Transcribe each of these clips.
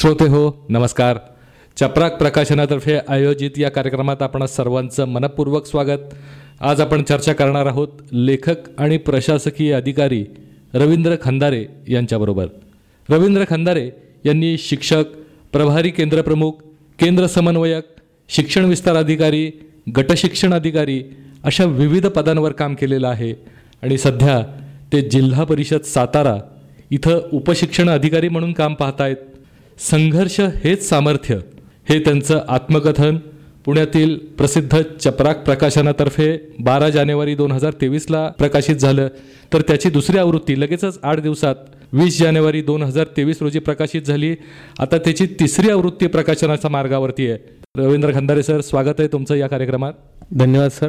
श्रोते हो नमस्कार. चपराक प्रकाशनातर्फे आयोजित या कार्यक्रमात आपण सर्वांचं मनपूर्वक स्वागत. आज आपण चर्चा करणार आहोत लेखक आणि प्रशासकीय अधिकारी रवींद्र खंदारे यांच्याबरोबर. रवींद्र खंदारे यांनी शिक्षक प्रभारी केंद्रप्रमुख केंद्र समन्वयक शिक्षण विस्तार अधिकारी गटशिक्षण अधिकारी अशा विविध पदांवर काम केलेलं आहे आणि सध्या ते जिल्हा परिषद सातारा इथं उपशिक्षण अधिकारी म्हणून काम पाहत आहेत संघर्ष हेच सामर्थ्य. हे त्यांचं आत्मकथन. पुण्यातील प्रसिद्ध चपराक प्रकाशनातर्फे बारा जानेवारी दोन हजार तेवीसला प्रकाशित झालं. तर त्याची दुसरी आवृत्ती लगेचच आठ दिवसात वीस जानेवारी दोन हजार तेवीस रोजी प्रकाशित झाली. आता त्याची तिसरी आवृत्ती प्रकाशनाच्या मार्गावरती आहे. रवींद्र खंदारे सर स्वागत आहे तुमचं या कार्यक्रमात. धन्यवाद सर.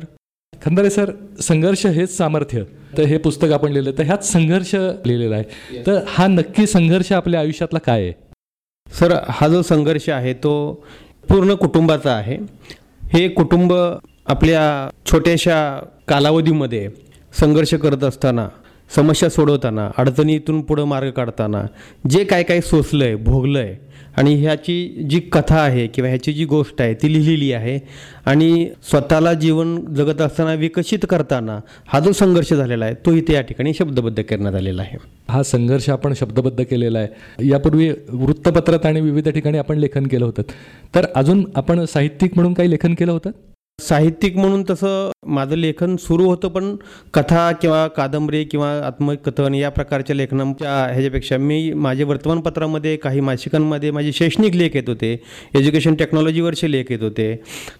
खंदारे सर संघर्ष हेच सामर्थ्य. तर हे पुस्तक आपण लिहिलं. तर ह्यात संघर्ष लिहिलेला आहे. तर हा नक्की संघर्ष आपल्या आयुष्यातला काय आहे? सर हा जो संघर्ष आहे तो पूर्ण कुटुंबाचा आहे. हे कुटुंब आपल्या छोट्याशा कालावधीमध्ये संघर्ष करत असताना समस्या सोडवताना अडचणीतून पुढं मार्ग काढताना जे काय काय सोसलं आहे भोगलं आहे आणि ह्याची जी कथा आहे किंवा ह्याची जी गोष्ट आहे ती लिहिलेली आहे आणि स्वतःला जीवन जगत असताना विकसित करताना हा जो संघर्ष झालेला आहे तो इथे या ठिकाणी शब्दबद्ध करण्यात आलेला आहे. हा संघर्ष आपण शब्दबद्ध केलेला आहे. यापूर्वी वृत्तपत्रात आणि विविध ठिकाणी आपण लेखन केलं होतं. तर अजून आपण साहित्यिक म्हणून काही लेखन केलं होतं? साहित्यिक म्हणून तसं माझं लेखन सुरू होतं पण कथा किंवा कादंबरी किंवा आत्मकथन या प्रकारच्या लेखनाच्या ह्याच्यापेक्षा मी माझे वर्तमानपत्रामध्ये काही मासिकांमध्ये माझे शैक्षणिक लेख येत होते एज्युकेशन टेक्नॉलॉजीवरचे लेख येत होते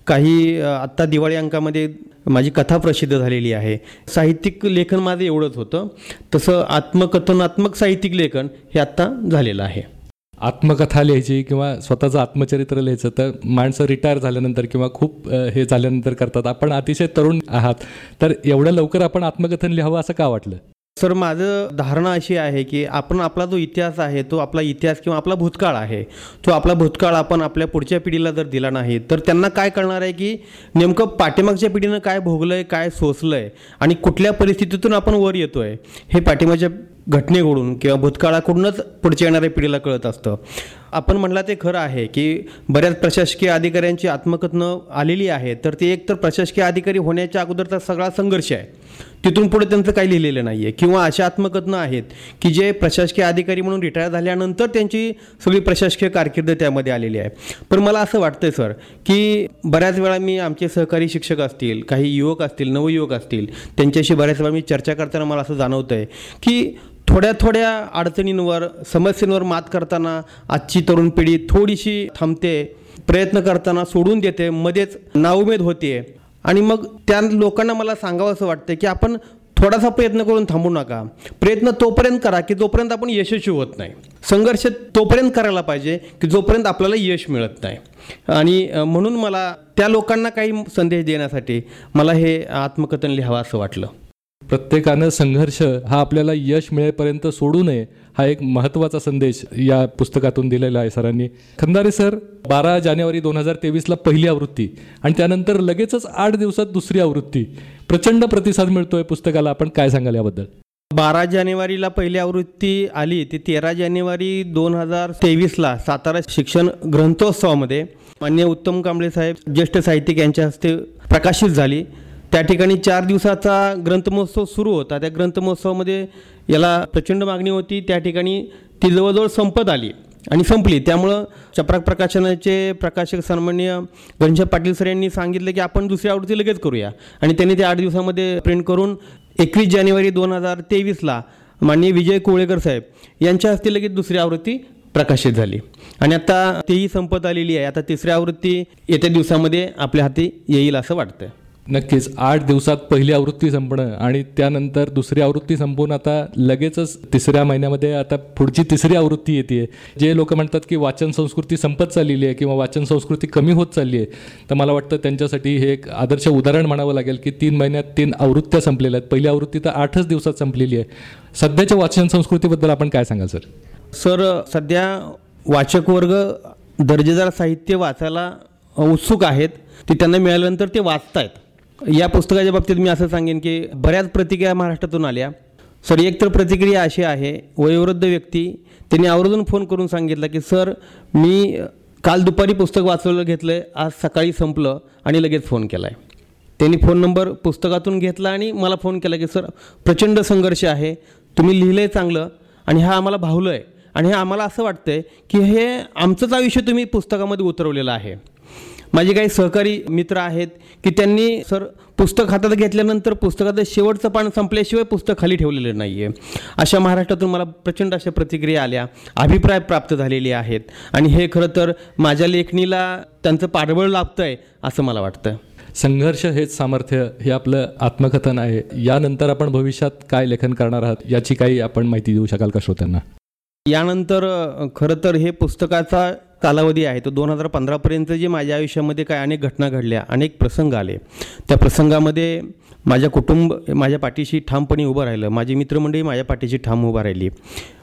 काही आत्ता दिवाळी अंकामध्ये माझी कथा प्रसिद्ध झालेली आहे. साहित्यिक लेखन माझं एवढंच होतं तसं आत्मकथनात्मक साहित्यिक लेखन हे आत्ता झालेलं आहे. आत्मकथा लिहायची किंवा स्वतःचं आत्मचरित्र लिहायचं तर माणसं रिटायर झाल्यानंतर किंवा खूप हे झाल्यानंतर करतात. आपण अतिशय तरुण आहात. तर एवढ्या लवकर आपण आत्मकथन लिहावं असं का वाटलं? सर माझं धारणा अशी आहे की आपण आपला जो इतिहास आहे तो आपला इतिहास किंवा आपला भूतकाळ आहे. तो आपला भूतकाळ आपण आपल्या पुढच्या पिढीला जर दिला नाही तर त्यांना काय कळणार आहे की नेमकं पाठीमागच्या पिढीनं काय भोगलं आहे काय सोसलं आहे आणि कुठल्या परिस्थितीतून आपण वर येतो आहे हे पाठीमागच्या घटनेकडून किंवा भूतकाळाकडूनच पुढच्या येणाऱ्या पिढीला कळत असतं. आपण म्हणला ते खरं आहे की बऱ्याच प्रशासकीय अधिकाऱ्यांची आत्मकथनं आलेली आहेत तर ते एक तर प्रशासकीय अधिकारी होण्याच्या अगोदरचा सगळा संघर्ष आहे. तिथून पुढे त्यांचं काही लिहिलेलं नाही आहे किंवा अशा आत्मकथनं आहेत की जे प्रशासकीय अधिकारी म्हणून रिटायर झाल्यानंतर त्यांची सगळी प्रशासकीय कारकीर्द त्यामध्ये आलेली आहे. पण मला असं वाटतंय सर की बऱ्याच वेळा मी आमचे सहकारी शिक्षक असतील काही युवक असतील नवयुवक असतील त्यांच्याशी बऱ्याच वेळा मी चर्चा करताना मला असं जाणवतं आहे की थोड्या थोड्या अडचणींवर समस्यांवर मात करताना आजची तरुण पिढी थोडीशी थांबते प्रयत्न करताना सोडून देते मध्येच नाउमेद होते. आणि मग त्या लोकांना मला सांगावं असं वाटतं की आपण थोडासा प्रयत्न करून थांबू नका. प्रयत्न तोपर्यंत करा की जोपर्यंत आपण यशस्वी होत नाही. संघर्ष तोपर्यंत करायला पाहिजे की जोपर्यंत आपल्याला यश मिळत नाही. आणि म्हणून मला त्या लोकांना काही संदेश देण्यासाठी मला हे आत्मकथन लिहावं असं वाटलं. प्रत्येकानं संघर्ष हा आपल्याला यश मिळेपर्यंत सोडू नये हा एक महत्त्वाचा संदेश या पुस्तकातून दिलेला आहे सरांनी. खंदारे सर बारा जानेवारी दोन हजार तेवीसला पहिली आवृत्ती आणि त्यानंतर लगेचच आठ दिवसात दुसरी आवृत्ती. प्रचंड प्रतिसाद मिळतोय पुस्तकाला. आपण काय सांगाल याबद्दल? बारा जानेवारीला पहिली आवृत्ती आली. ती तेरा जानेवारी दोन हजार तेवीसला सातारा शिक्षण ग्रंथोत्सवामध्ये मान्य उत्तम कांबळे साहेब ज्येष्ठ साहित्यिक यांच्या हस्ते प्रकाशित झाली. त्या ठिकाणी चार दिवसाचा ग्रंथमहोत्सव सुरू होता. त्या ग्रंथमहोत्सवामध्ये याला प्रचंड मागणी होती. त्या ठिकाणी ती जवळजवळ संपत आली आणि संपली. त्यामुळं चपराक प्रकाशनाचे प्रकाशक सन्मान्य घनश्याम पाटील सर यांनी सांगितलं की आपण दुसरी आवृत्ती लगेच करूया. आणि त्यांनी ते आठ दिवसामध्ये प्रिंट करून एकवीस जानेवारी दोन हजार तेवीसला माननीय विजय कोळेकर साहेब यांच्या हस्ते लगेच दुसरी आवृत्ती प्रकाशित झाली. आणि आता तीही संपत आलेली आहे. आता तिसरी आवृत्ती येत्या दिवसामध्ये आपल्या हाती येईल असं वाटतं नक्कीच आठ दिवसात पहिली आवृत्ती संपणं आणि त्यानंतर दुसरी आवृत्ती संपून आता लगेचच तिसऱ्या महिन्यामध्ये आता पुढची तिसरी आवृत्ती येते जे लोक म्हणतात की वाचन संस्कृती संपत चाललेली आहे किंवा वाचन संस्कृती कमी होत चालली आहे तर मला वाटतं त्यांच्यासाठी हे एक आदर्श उदाहरण म्हणावं लागेल की तीन महिन्यात तीन आवृत्त्या संपलेल्या आहेत. पहिली आवृत्ती तर आठच दिवसात संपलेली आहे. सध्याच्या वाचन संस्कृतीबद्दल आपण काय सांगाल सर? सर सध्या वाचक वर्ग दर्जेदार साहित्य वाचायला उत्सुक आहेत. ते त्यांना मिळाल्यानंतर ते वाचत आहेत या पुस्तकाच्या बाबतीत मी असं सांगेन की बऱ्याच प्रतिक्रिया महाराष्ट्रातून आल्या. सर एक तर प्रतिक्रिया अशी आहे वयोवृद्ध व्यक्ती त्यांनी आवर्जून फोन करून सांगितलं की सर मी काल दुपारी पुस्तक वाचवलं घेतलं आहे आज सकाळी संपलं आणि लगेच फोन केला आहे त्यांनी फोन नंबर पुस्तकातून घेतला आणि मला फोन केला की सर प्रचंड संघर्ष आहे तुम्ही लिहिलं आहे चांगलं आणि हा आम्हाला भावलं आहे आणि हे आम्हाला असं वाटतं आहे की हे आमचंच आयुष्य तुम्ही पुस्तकामध्ये उतरवलेलं आहे. माझे काही सहकारी मित्र आहेत की त्यांनी सर पुस्तक हातात घेतल्यानंतर पुस्तकाचं शेवटचं पान संपल्याशिवाय पुस्तक खाली ठेवलेलं नाही आहे अशा महाराष्ट्रातून मला प्रचंड अशा प्रतिक्रिया आल्या. अभिप्राय प्राप्त झालेले आहेत. आणि हे खरं तर माझ्या लेखणीला त्यांचं पाठबळ लाभतं आहे असं मला वाटतं. संघर्ष हेच सामर्थ्य हे आपलं आत्मकथन आहे. यानंतर आपण भविष्यात काय लेखन करणार आहात याची काही आपण माहिती देऊ शकाल का श्रोत्यांना? यानंतर खरं तर हे पुस्तकाचा कालावधी आहे. तो दोन हजार पंधरापर्यंत जे माझ्या आयुष्यामध्ये काय अनेक घटना घडल्या अनेक प्रसंग आले. त्या प्रसंगामध्ये माझ्या कुटुंब माझ्या पाठीशी ठामपणे उभं राहिलं. माझी मित्रमंडळी माझ्या पाठीशी ठाम उभं राहिली.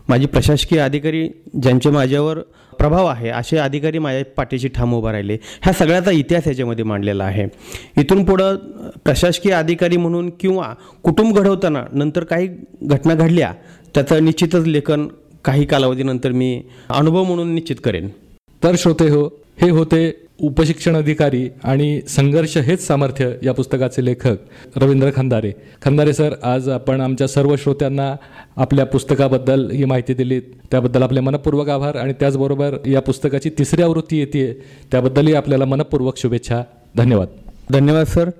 माझी प्रशासकीय अधिकारी ज्यांचे माझ्यावर प्रभाव आहे असे अधिकारी माझ्या पाठीशी ठाम उभा राहिले. ह्या सगळ्याचा इतिहास याच्यामध्ये मांडलेला आहे. इथून पुढं प्रशासकीय अधिकारी म्हणून किंवा कुटुंब घडवताना नंतर काही घटना घडल्या त्याचं निश्चितच लेखन काही कालावधीनंतर मी अनुभव म्हणून निश्चित करेन. तर श्रोते हो हे होते उपशिक्षण अधिकारी आणि संघर्ष हेच सामर्थ्य या पुस्तकाचे लेखक रवींद्र खंदारे. खंदारे सर आज आपण आमच्या सर्व श्रोत्यांना आपल्या पुस्तकाबद्दल ही माहिती दिली. त्याबद्दल आपले मनपूर्वक आभार आणि त्याचबरोबर या पुस्तकाची तिसरी आवृत्ती येते त्याबद्दलही आपल्याला मनपूर्वक शुभेच्छा. धन्यवाद. धन्यवाद सर.